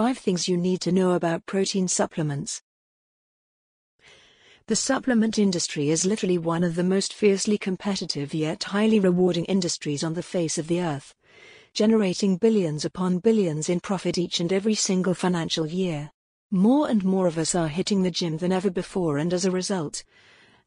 5 things you need to know about protein supplements. The supplement industry is literally one of the most fiercely competitive yet highly rewarding industries on the face of the earth, generating billions upon billions in profit each and every single financial year. More and more of us are hitting the gym than ever before, and as a result,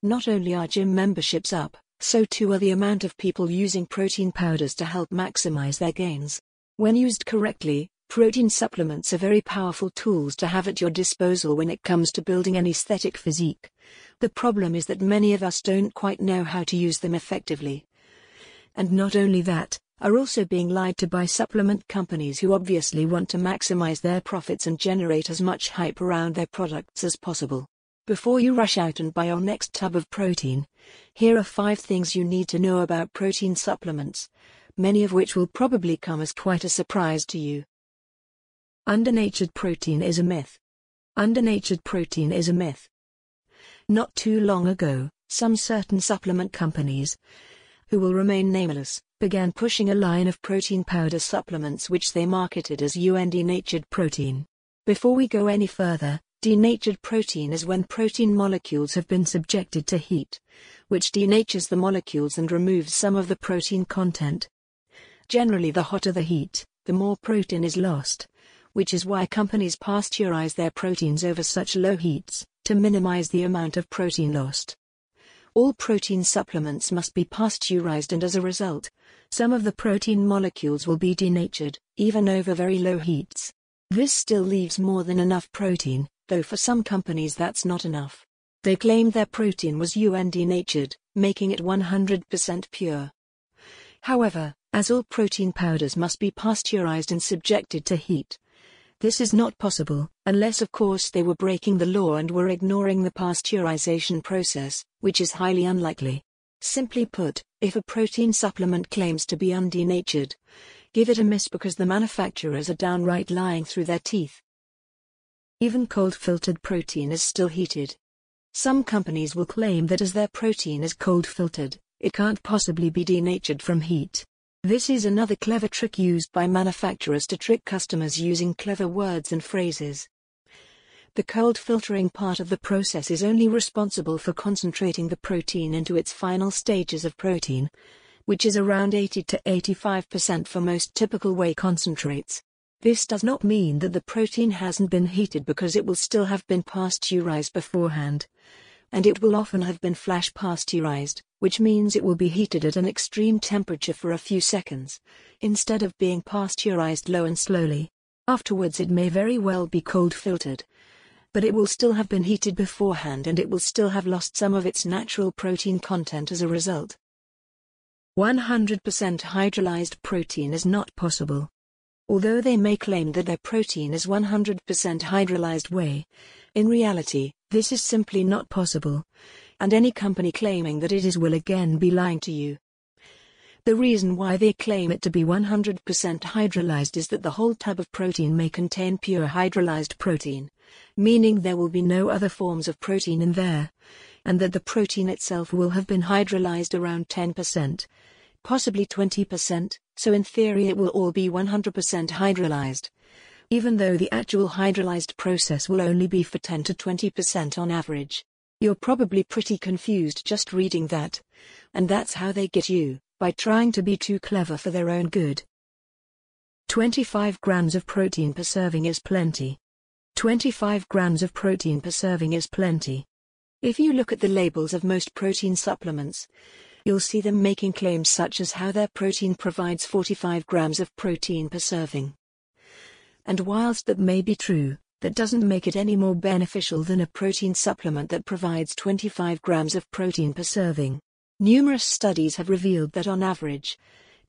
not only are gym memberships up, so too are the amount of people using protein powders to help maximize their gains. When used correctly, protein supplements are very powerful tools to have at your disposal when it comes to building an aesthetic physique. The problem is that many of us don't quite know how to use them effectively. And not only that, are also being lied to by supplement companies who obviously want to maximize their profits and generate as much hype around their products as possible. Before you rush out and buy your next tub of protein, here are 5 things you need to know about protein supplements, many of which will probably come as quite a surprise to you. Undenatured protein is a myth. Undenatured protein is a myth. Not too long ago, some certain supplement companies, who will remain nameless, began pushing a line of protein powder supplements which they marketed as UN denatured protein. Before we go any further, denatured protein is when protein molecules have been subjected to heat, which denatures the molecules and removes some of the protein content. Generally, the hotter the heat, the more protein is lost, which is why companies pasteurize their proteins over such low heats to minimize the amount of protein lost. All protein supplements must be pasteurized and as a result, some of the protein molecules will be denatured, even over very low heats. This still leaves more than enough protein, though for some companies that's not enough. They claimed their protein was UN denatured, making it 100% pure. However, as all protein powders must be pasteurized and subjected to heat, this is not possible, unless of course they were breaking the law and were ignoring the pasteurization process, which is highly unlikely. Simply put, if a protein supplement claims to be undenatured, give it a miss because the manufacturers are downright lying through their teeth. Even cold filtered protein is still heated. Some companies will claim that as their protein is cold filtered, it can't possibly be denatured from heat. This is another clever trick used by manufacturers to trick customers using clever words and phrases. The cold filtering part of the process is only responsible for concentrating the protein into its final stages of protein, which is around 80 to 85% for most typical whey concentrates. This does not mean that the protein hasn't been heated because it will still have been pasteurized beforehand. And it will often have been flash pasteurized, which means it will be heated at an extreme temperature for a few seconds, instead of being pasteurized low and slowly. Afterwards it may very well be cold filtered. But it will still have been heated beforehand and it will still have lost some of its natural protein content as a result. 100% hydrolyzed protein is not possible. Although they may claim that their protein is 100% hydrolyzed whey, in reality, this is simply not possible and any company claiming that it is will again be lying to you. The reason why they claim it to be 100% hydrolyzed is that the whole tub of protein may contain pure hydrolyzed protein, meaning there will be no other forms of protein in there, and that the protein itself will have been hydrolyzed around 10%, possibly 20%, so in theory it will all be 100% hydrolyzed. Even though the actual hydrolyzed process will only be for 10 to 20% on average. You're probably pretty confused just reading that. And that's how they get you, by trying to be too clever for their own good. 25 grams of protein per serving is plenty. 25 grams of protein per serving is plenty. If you look at the labels of most protein supplements, you'll see them making claims such as how their protein provides 45 grams of protein per serving. And whilst that may be true, that doesn't make it any more beneficial than a protein supplement that provides 25 grams of protein per serving. Numerous studies have revealed that on average,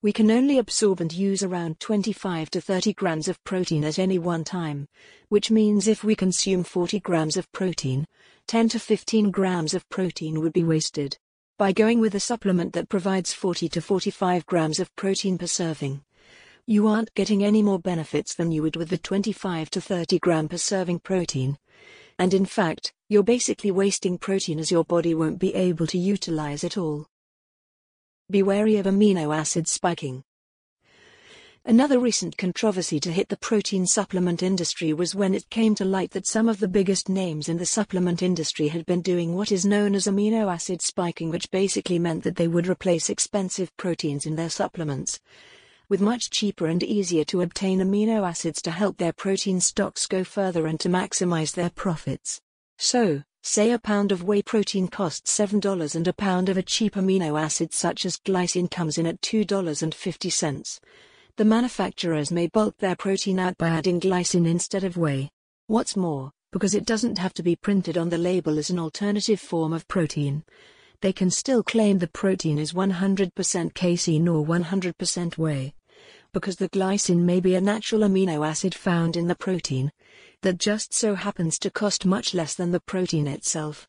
we can only absorb and use around 25 to 30 grams of protein at any one time, which means if we consume 40 grams of protein, 10 to 15 grams of protein would be wasted. By going with a supplement that provides 40 to 45 grams of protein per serving, you aren't getting any more benefits than you would with the 25 to 30 gram per serving protein. And in fact, you're basically wasting protein as your body won't be able to utilize it all. Be wary of amino acid spiking. Another recent controversy to hit the protein supplement industry was when it came to light that some of the biggest names in the supplement industry had been doing what is known as amino acid spiking, which basically meant that they would replace expensive proteins in their supplements with much cheaper and easier to obtain amino acids to help their protein stocks go further and to maximize their profits. So, say a pound of whey protein costs $7 and a pound of a cheap amino acid such as glycine comes in at $2.50 the manufacturers may bulk their protein out by adding glycine instead of whey. What's more, because it doesn't have to be printed on the label as an alternative form of protein, they can still claim the protein is 100% casein or 100% whey. Because the glycine may be a natural amino acid found in the protein that just so happens to cost much less than the protein itself.